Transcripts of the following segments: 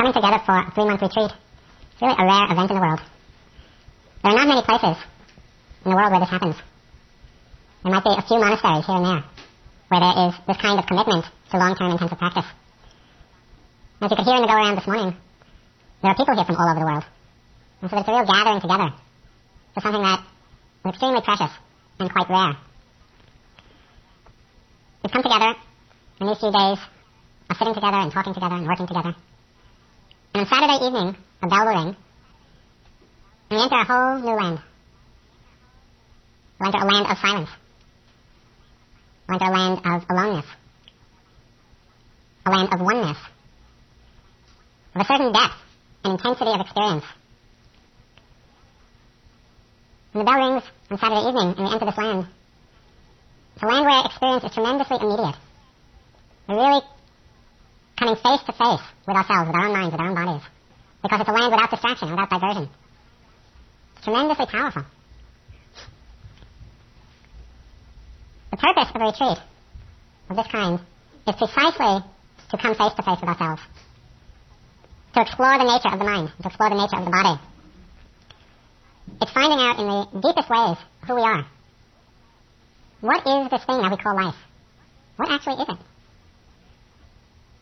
coming together for a three-month retreat. It's really a rare event in the world. There are not many places in the world where this happens. There might be a few monasteries here and there where there is this kind of commitment to long-term intensive practice. As you could hear in the go-around this morning, there are people here from all over the world. And so it's a real gathering together for something that is extremely precious and quite rare. We've come together in these few days of sitting together and talking together and working together. And on Saturday evening, a bell will ring, and we enter a whole new land. We enter a land of silence. We enter a land of aloneness. A land of oneness. Of a certain depth and intensity of experience. When the bell rings on Saturday evening and we enter this land, it's a land where experience is tremendously immediate. Really coming face to face with ourselves, with our own minds, with our own bodies. Because it's a land without distraction, without diversion. It's tremendously powerful. The purpose of a retreat of this kind is precisely to come face to face with ourselves. To explore the nature of the mind, to explore the nature of the body. It's finding out in the deepest ways who we are. What is this thing that we call life? What actually is it?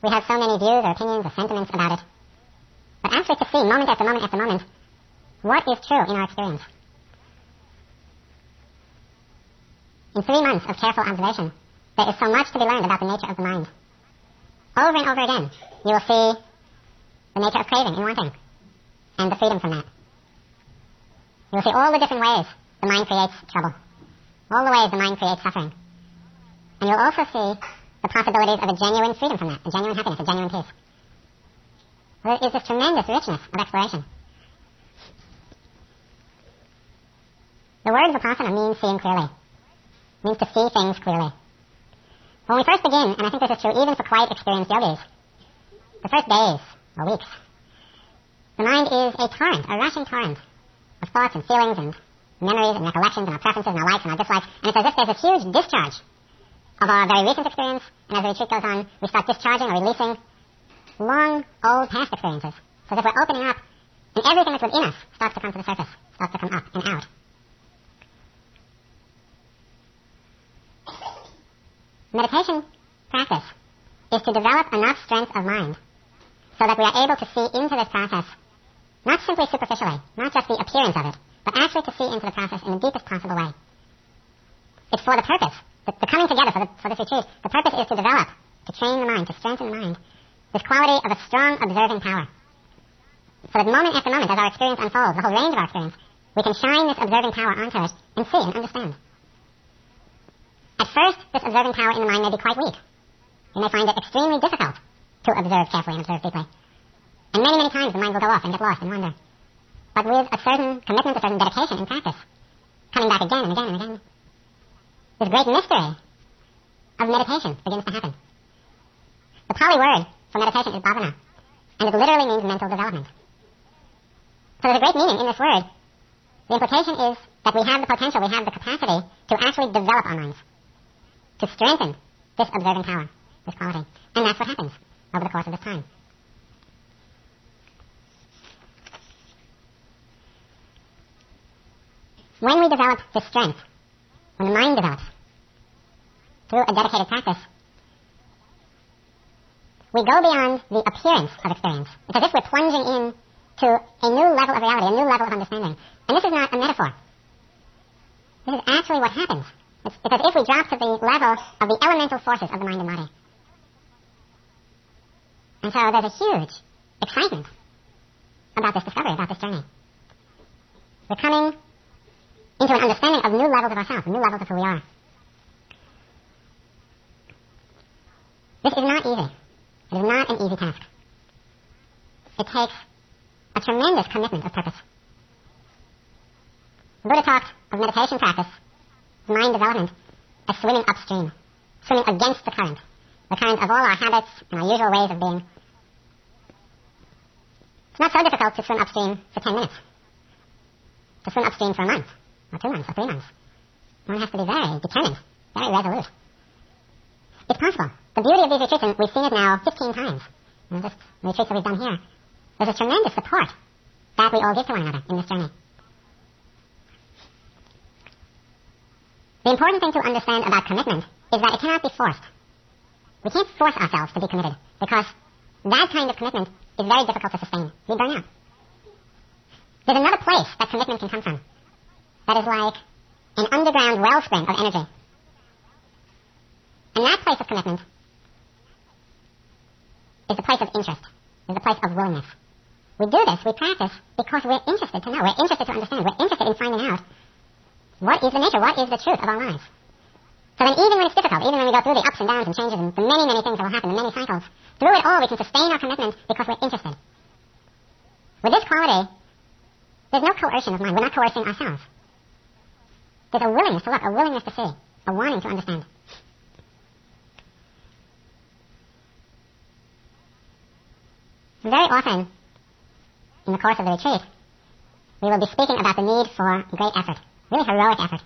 We have so many views or opinions or sentiments about it. But actually to see moment after moment after moment what is true in our experience. In three months of careful observation, there is so much to be learned about the nature of the mind. Over and over again, you will see the nature of craving and wanting, and the freedom from that. You will see all the different ways the mind creates trouble, all the ways the mind creates suffering. And you'll also see the possibilities of a genuine freedom from that, a genuine happiness, a genuine peace. There is this tremendous richness of exploration. The word vipassana means seeing clearly. Means to see things clearly. When we first begin, and I think this is true even for quite experienced yogis, the first days or weeks, the mind is a torrent, a rushing torrent of thoughts and feelings and memories and recollections and our preferences and our likes and our dislikes, and it's as if there's a huge discharge of our very recent experience, and as the retreat goes on, we start discharging or releasing long, old past experiences. So that we're opening up, and everything that's within us starts to come to the surface, starts to come up and out. Meditation practice is to develop enough strength of mind so that we are able to see into this process, not simply superficially, not just the appearance of it, but actually to see into the process in the deepest possible way. It's for the purpose the, the coming together for, the, for this retreat, the purpose is to develop, to train the mind, to strengthen the mind, this quality of a strong observing power. So that moment after moment, as our experience unfolds, the whole range of our experience, we can shine this observing power onto it and see and understand. At first, this observing power in the mind may be quite weak. You may find it extremely difficult to observe carefully and observe deeply. And many, many times the mind will go off and get lost and wander. But with a certain commitment, a certain dedication in practice, coming back again and again and again, this great mystery of meditation begins to happen. The Pali word for meditation is bhavana, and it literally means mental development. So there's a great meaning in this word. The implication is that we have the potential, we have the capacity to actually develop our minds, to strengthen this observing power, this quality. And that's what happens over the course of this time. When we develop this strength, when the mind develops through a dedicated practice, we go beyond the appearance of experience. It's as if we're plunging in to a new level of reality, a new level of understanding. And this is not a metaphor. This is actually what happens. It's, if we drop to the level of the elemental forces of the mind and body. And so there's a huge excitement about this discovery, about this journey. We're coming into an understanding of new levels of ourselves, new levels of who we are. This is not easy. It is not an easy task. It takes a tremendous commitment of purpose. Buddha talked of meditation practice, mind development, as swimming upstream, swimming against the current, the current of all our habits and our usual ways of being. It's not so difficult to swim upstream for 10 minutes, to swim upstream for a month, or two months, or three months. One has to be very determined, very resolute. It's possible. The beauty of these retreats, we've seen it now 15 times, just the retreats that we've done here, there's a tremendous support that we all give to one another in this journey. The important thing to understand about commitment is that it cannot be forced. We can't force ourselves to be committed because that kind of commitment is very difficult to sustain. We burn out. There's another place that commitment can come from that is like an underground wellspring of energy. And that place of commitment is the place of interest, is the place of willingness. We do this, we practice, because we're interested to know, we're interested to understand, we're interested in finding out what is the nature, what is the truth of our lives. So then even when it's difficult, even when we go through the ups and downs and changes and the many, many things that will happen, the many cycles, through it all we can sustain our commitment because we're interested. With this quality, there's no coercion of mind. We're not coercing ourselves. There's a willingness to look, a willingness to see, a wanting to understand. Very often, in the course of the retreat, we will be speaking about the need for great effort, really heroic effort.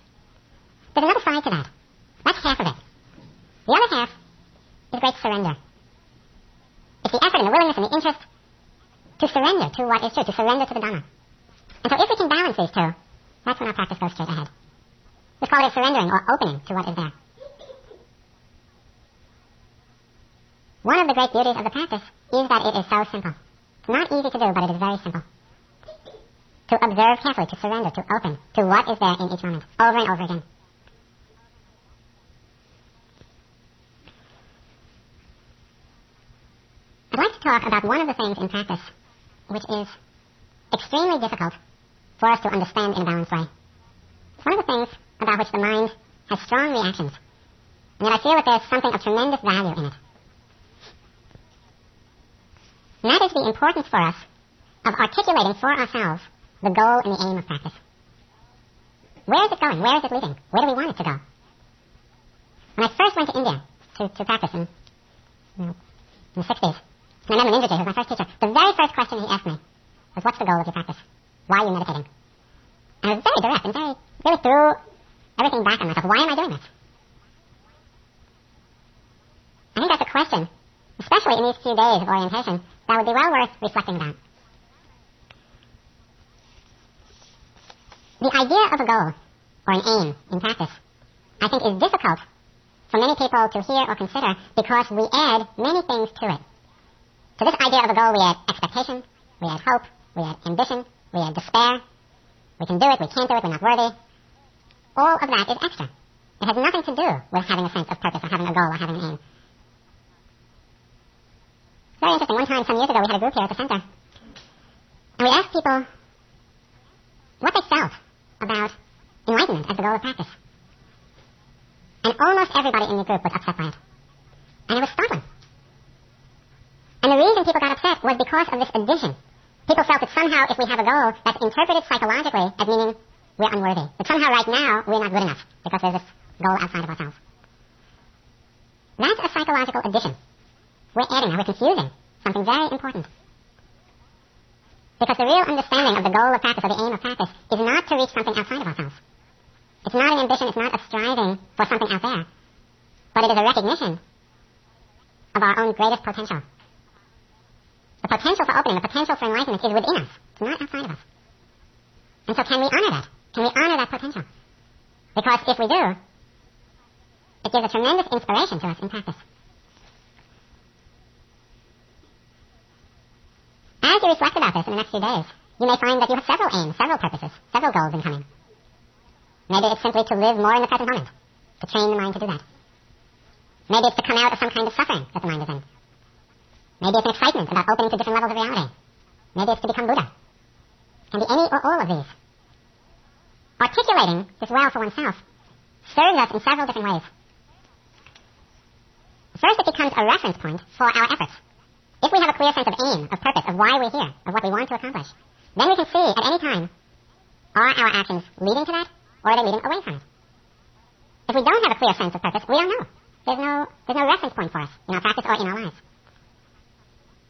There's another side to that. That's half of it. The other half is great surrender. It's the effort and the willingness and the interest to surrender to what is true, to surrender to the Dharma. And so if we can balance these two, that's when our practice goes straight ahead. This quality of surrendering or opening to what is there. One of the great beauties of the practice is that it is so simple. It's not easy to do, but it is very simple. To observe carefully, to surrender, to open to what is there in each moment, over and over again. I'd like to talk about one of the things in practice which is extremely difficult for us to understand in a balanced way. It's one of the things about which the mind has strong reactions, and yet I feel that there's something of tremendous value in it. And that is the importance for us of articulating for ourselves the goal and the aim of practice. Where is it going? Where is it leading? Where do we want it to go? When I first went to India to, to practice in, you know, in the 60s, I remember Munindraji, who was my first teacher, the very first question he asked me was, what's the goal of your practice? Why are you meditating? And it was very direct and very, really threw everything back on myself. Why am I doing this? I think that's a question, especially in these few days of orientation, that would be well worth reflecting about. The idea of a goal, or an aim, in practice, I think is difficult for many people to hear or consider because we add many things to it. To this idea of a goal, we add expectation, we add hope, we add ambition, we add despair. We can do it, we can't do it, we're not worthy. All of that is extra. It has nothing to do with having a sense of purpose or having a goal or having an aim. Very interesting. One time, some years ago, we had a group here at the center, and we asked people what they felt about enlightenment as the goal of practice. And almost everybody in the group was upset by it. And it was startling. And the reason people got upset was because of this addition. People felt that somehow if we have a goal that's interpreted psychologically as meaning we're unworthy, But somehow right now we're not good enough because there's this goal outside of ourselves. That's a psychological addition. We're adding we're confusing something very important. Because the real understanding of the goal of practice or the aim of practice is not to reach something outside of ourselves. It's not an ambition, it's not a striving for something out there. But it is a recognition of our own greatest potential. The potential for opening, the potential for enlightenment is within us. It's not outside of us. And so can we honor that? Can we honor that potential? Because if we do, it gives a tremendous inspiration to us in practice. As you reflect about this in the next few days, you may find that you have several aims, several purposes, several goals in coming. Maybe it's simply to live more in the present moment, to train the mind to do that. Maybe it's to come out of some kind of suffering that the mind is in. Maybe it's an excitement about opening to different levels of reality. Maybe it's to become Buddha. Can be any or all of these. Articulating this well for oneself serves us in several different ways. First, it becomes a reference point for our efforts. If we have a clear sense of aim, of purpose, of why we're here, of what we want to accomplish, then we can see at any time, are our actions leading to that, or are they leading away from it? If we don't have a clear sense of purpose, we don't know. There's no, there's no reference point for us in our practice or in our lives.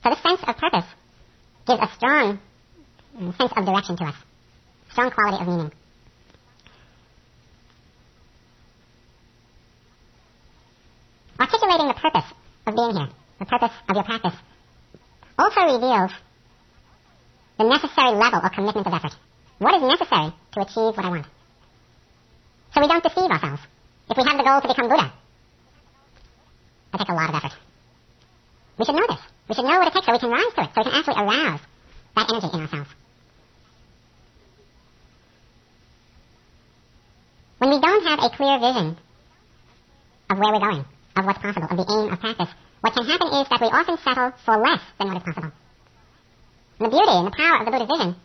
So this sense of purpose gives a strong mm, sense of direction to us, strong quality of meaning. Articulating the purpose of being here, the purpose of your practice, also reveals the necessary level of commitment of effort. What is necessary to achieve what I want? So we don't deceive ourselves. If we have the goal to become Buddha, that takes a lot of effort. We should know this. We should know what it takes so we can rise to it, so we can actually arouse that energy in ourselves. When we don't have a clear vision of where we're going, of what's possible, of the aim of practice, what can happen is that we often settle for less than what is possible. And the beauty and the power of the Buddha's vision,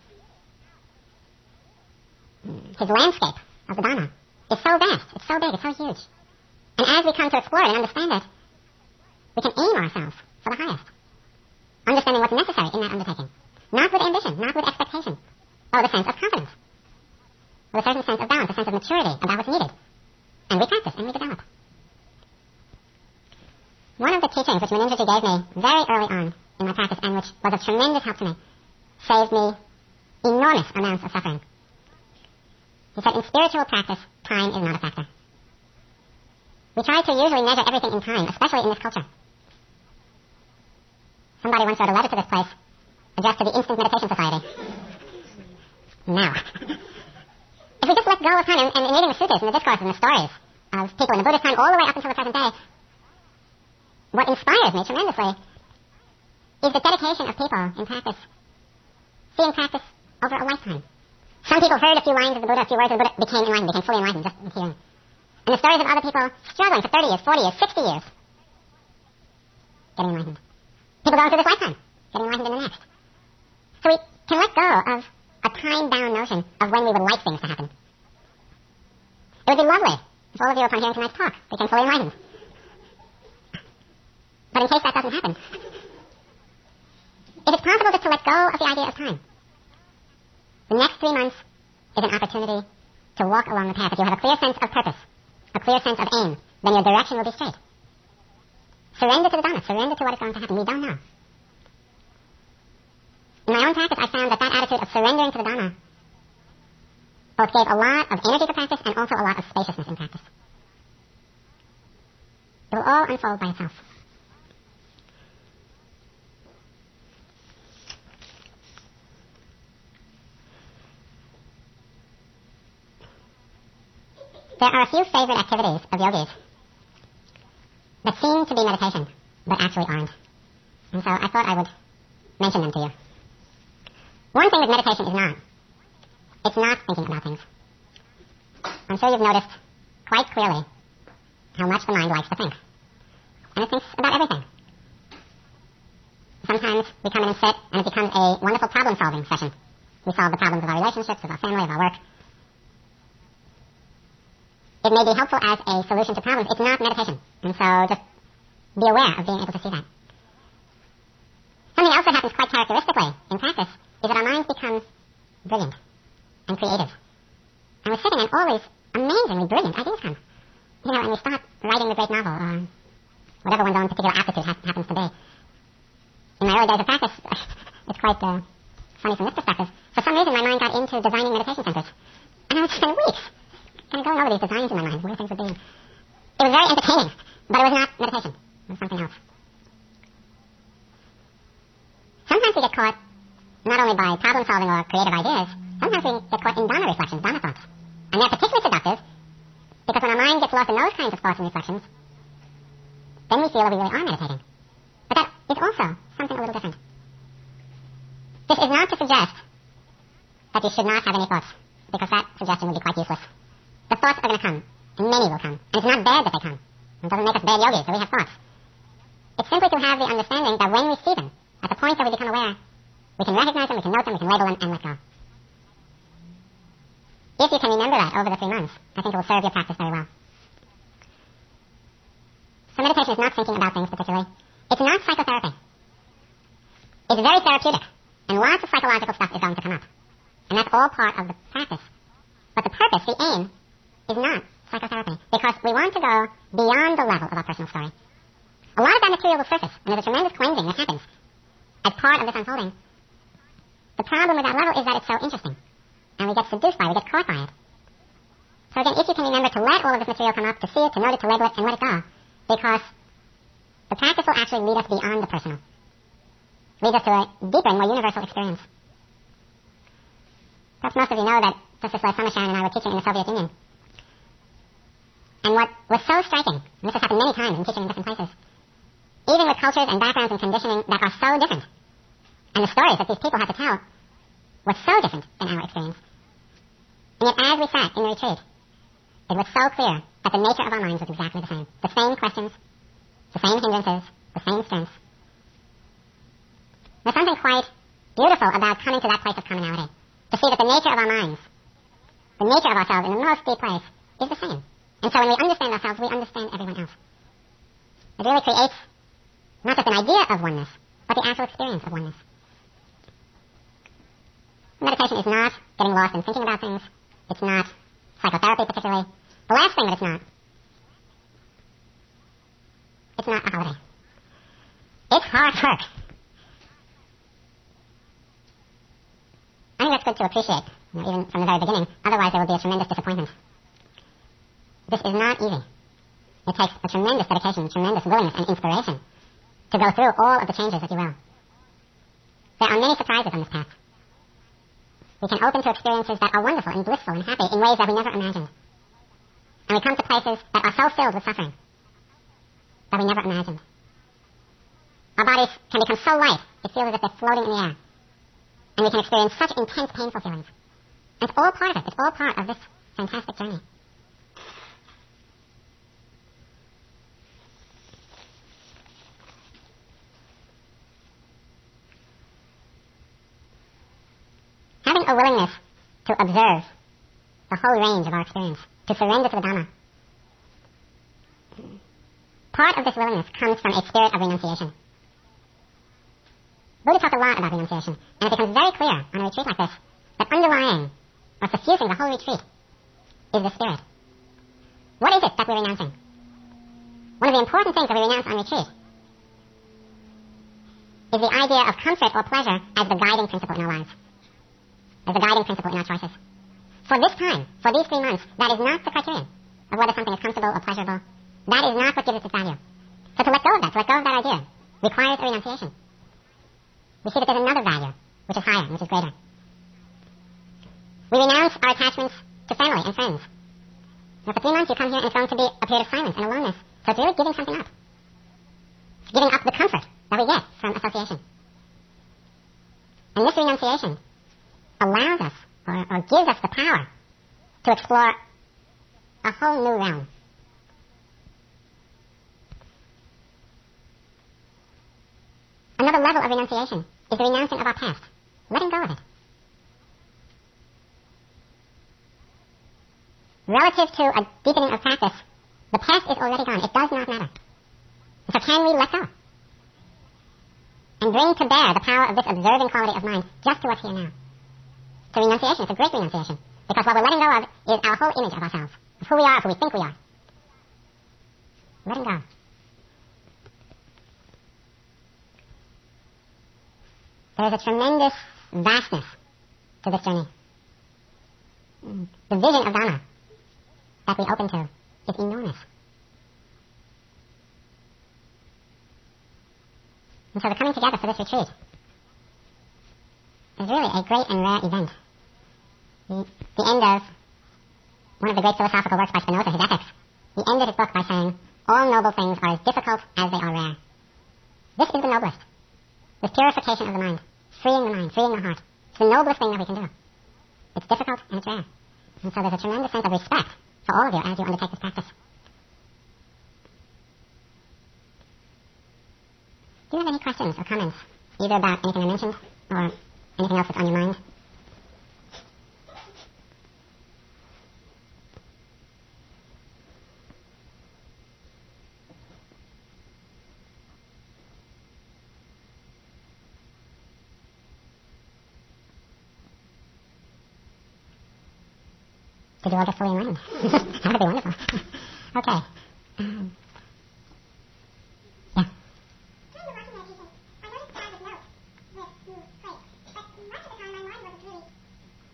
his landscape of the Dharma, is so vast, it's so big, it's so huge. And as we come to explore it and understand it, we can aim ourselves for the highest, understanding what's necessary in that undertaking. Not with ambition, not with expectation, but with a sense of confidence, with a certain sense of balance, a sense of maturity about what's needed. And we practice and we develop. One of the teachings which Munindraji gave me very early on in my practice and which was of tremendous help to me, saved me enormous amounts of suffering. He said, in spiritual practice, time is not a factor. We try to usually measure everything in time, especially in this culture. Somebody once wrote a letter to this place addressed to the Instant Meditation Society. Now, if we just let go of time and, and reading the sutras and the discourses and the stories of people in the Buddhist time all the way up until the present day, what inspires me tremendously is the dedication of people in practice, seeing practice over a lifetime. Some people heard a few lines of the Buddha, a few words of the Buddha, became enlightened, became fully enlightened just in hearing. And the stories of other people struggling for 30 years, 40 years, 60 years, getting enlightened. People going through this lifetime, getting enlightened in the next. So we can let go of a time-bound notion of when we would like things to happen. It would be lovely if all of you upon hearing tonight's talk became fully enlightened. But in case that doesn't happen, it's possible just to let go of the idea of time, the next three months is an opportunity to walk along the path. If you have a clear sense of purpose, a clear sense of aim, then your direction will be straight. Surrender to the Dharma. Surrender to what is going to happen. We don't know. In my own practice, I found that that attitude of surrendering to the Dharma both gave a lot of energy to practice and also a lot of spaciousness in practice. It will all unfold by itself. There are a few favorite activities of yogis that seem to be meditation, but actually aren't. And so I thought I would mention them to you. One thing that meditation is not, it's not thinking about things. I'm sure you've noticed quite clearly how much the mind likes to think. And it thinks about everything. Sometimes we come in and sit, and it becomes a wonderful problem-solving session. We solve the problems of our relationships, of our family, of our work, it may be helpful as a solution to problems. It's not meditation. And so just be aware of being able to see that. Something else that happens quite characteristically in practice is that our minds become brilliant and creative. And we're sitting and all these amazingly brilliant ideas come. You know, and we start writing the great novel or whatever one's own particular aptitude ha- happens to be. In my early days of practice, it's quite uh, funny from this perspective. For some reason, my mind got into designing meditation centers. And I would spend weeks of going over these designs in my mind, where things would be. It was very entertaining, but it was not meditation. It was something else. Sometimes we get caught not only by problem solving or creative ideas, sometimes we get caught in Dharma reflections, Dharma thoughts. And they're particularly seductive because when our mind gets lost in those kinds of thoughts and reflections, then we feel that we really are meditating. But that is also something a little different. This is not to suggest that you should not have any thoughts, because that suggestion would be quite useless. The thoughts are going to come, and many will come. And it's not bad that they come. It doesn't make us bad yogis that we have thoughts. It's simply to have the understanding that when we see them, at the point that we become aware, we can recognize them, we can note them, we can label them, and let go. If you can remember that over the three months, I think it will serve your practice very well. So meditation is not thinking about things particularly. It's not psychotherapy. It's very therapeutic, and lots of psychological stuff is going to come up. And that's all part of the practice. But the purpose, the aim, is not psychotherapy because we want to go beyond the level of our personal story. A lot of that material will surface, and there's a tremendous cleansing that happens as part of this unfolding. The problem with that level is that it's so interesting, and we get seduced by it, we get caught by it. So again, if you can remember to let all of this material come up, to see it, to note it, to label it, and let it go, because the practice will actually lead us beyond the personal, lead us to a deeper and more universal experience. Perhaps most of you know that Professor Summershan and I were teaching in the Soviet Union. And what was so striking, and this has happened many times in teaching in different places, even with cultures and backgrounds and conditioning that are so different, and the stories that these people had to tell were so different than our experience. And yet as we sat in the retreat, it was so clear that the nature of our minds was exactly the same. The same questions, the same hindrances, the same strengths. There's something quite beautiful about coming to that place of commonality. To see that the nature of our minds, the nature of ourselves in the most deep place, is the same. And so when we understand ourselves, we understand everyone else. It really creates not just an idea of oneness, but the actual experience of oneness. Meditation is not getting lost in thinking about things. It's not psychotherapy particularly. The last thing that it's not, it's not a holiday. It's hard work. I think that's good to appreciate, you know, even from the very beginning. Otherwise, there will be a tremendous disappointment. This is not easy. It takes a tremendous dedication, tremendous willingness and inspiration to go through all of the changes, that you will. There are many surprises on this path. We can open to experiences that are wonderful and blissful and happy in ways that we never imagined. And we come to places that are so filled with suffering that we never imagined. Our bodies can become so light, it feels as if they're floating in the air. And we can experience such intense painful feelings. And it's all part of it. It's all part of this fantastic journey. A willingness to observe the whole range of our experience, to surrender to the Dhamma. Part of this willingness comes from a spirit of renunciation. Buddha talked a lot about renunciation, and it becomes very clear on a retreat like this that underlying or suffusing the whole retreat is the spirit. What is it that we're renouncing? One of the important things that we renounce on retreat is the idea of comfort or pleasure as the guiding principle in our lives, as the guiding principle in our choices. For this time, for these three months, that is not the criterion of whether something is comfortable or pleasurable. That is not what gives it its value. So to let go of that, to let go of that idea, requires a renunciation. We see that there's another value, which is higher, which is greater. We renounce our attachments to family and friends. Now, for three months, you come here and it's going to be a period of silence and aloneness. So it's really giving something up. It's giving up the comfort that we get from association. And this renunciation allows us, or, or gives us the power to explore a whole new realm. Another level of renunciation is the renouncing of our past, letting go of it. Relative to a deepening of practice, the past is already gone. It does not matter. So can we let go? And bring to bear the power of this observing quality of mind just to what's here now. So renunciation is a great renunciation. Because what we're letting go of is our whole image of ourselves. Of who we are, of who we think we are. Letting go. There is a tremendous vastness to this journey. The vision of Dhamma that we open to is enormous. And so the coming together for this retreat is really a great and rare event. The, the end of one of the great philosophical works by Spinoza, his Ethics, he ended his book by saying, all noble things are as difficult as they are rare. This is the noblest. This purification of the mind, freeing the mind, freeing the heart. It's the noblest thing that we can do. It's difficult and it's rare. And so there's a tremendous sense of respect for all of you as you undertake this practice. Do you have any questions or comments, either about anything I mentioned or anything else that's on your mind? Did you all get fully enlightened? that would be wonderful. okay. Um, yeah.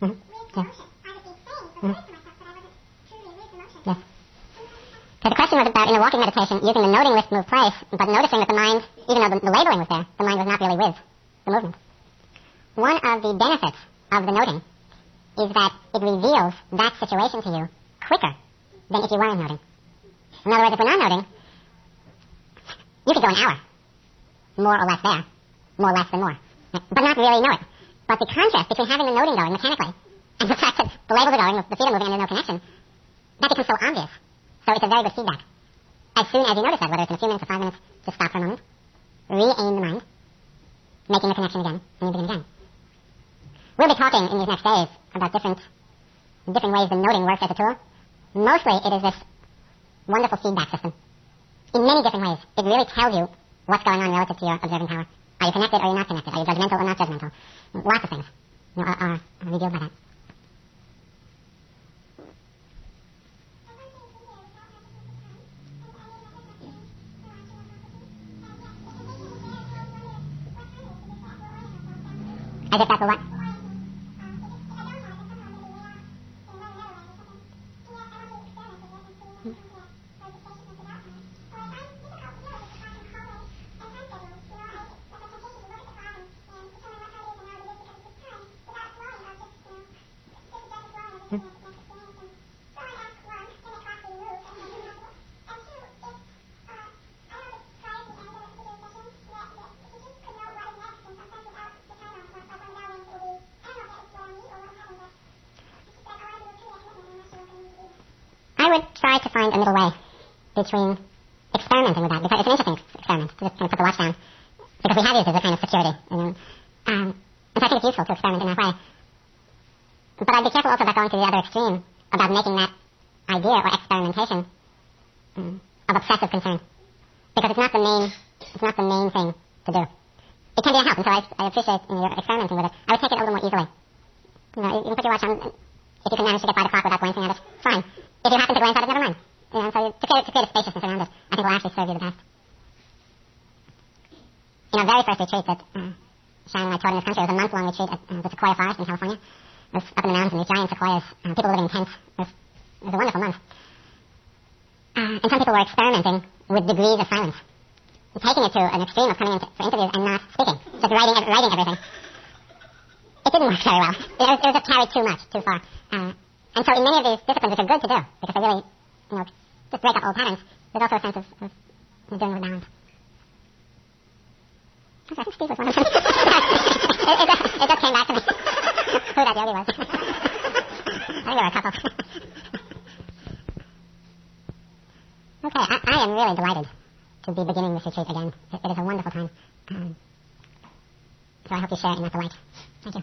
Mhm. Yeah. Mhm. Yes. So the question was using the noting list move place, but noticing that the mind, even though the, the labeling was there, the mind was not really with the movement. One of the benefits of the noting is that it reveals that situation to you quicker than if you weren't noting. In other words, if we're not noting, you could go an hour, more or less there, more or less than more, but not really know it. But the contrast between having the noting going mechanically and the fact that the labels are going, the feet are moving, and there's no connection, that becomes so obvious. So it's a very good feedback. As soon as you notice that, whether it's in a few minutes or five minutes, just stop for a moment, re-aim the mind, making the connection again, and you begin again. We'll be talking in these next days about different different ways the noting works as a tool. Mostly it is this wonderful feedback system. In many different ways. It really tells you what's going on relative to your observing power. Are you connected or are you not connected? Are you judgmental or not judgmental? Lots of things you know, are, are revealed by that. As if that's a what? I try to find a middle way between experimenting with that, because it's an interesting experiment to just kind of put the watch down, because we have used it as a kind of security. You know? um, and so I think it's useful to experiment in that way. But I'd be careful also about going to the other extreme, about making that idea or experimentation um, of obsessive concern. Because it's not the main, it's not the main thing to do. It can be a help, and so I, I appreciate you know, your experimenting with it. I would take it a little more easily. You know, you can put your watch on, if you can manage to get by the clock without glancing at it, fine. If you happen to glance at it, never mind. You know, so to create, to create a spaciousness around it, I think will actually serve you the best. In our very first retreat that uh, Shannon and I taught in this country, was a month-long retreat at uh, the Sequoia Forest in California. It was up in the mountains, and these giant sequoias, uh, people living in tents. It was, it was a wonderful month. Uh, and some people were experimenting with degrees of silence, taking it to an extreme of coming in for interviews and not speaking, just writing, writing everything. It didn't work very well. It was, it was just carried too much, too far. Uh, and so in many of these disciplines, which are good to do, because they really, you know, just break up old patterns, there's also a sense of, of, of doing with balance. I think Steve was one of them. it, it, just, it just came back to me who that yogi was. I think there were a couple. okay, I, I am really delighted to be beginning this retreat again. It, it is a wonderful time. Um, so I hope you share it in that delight. Thank you.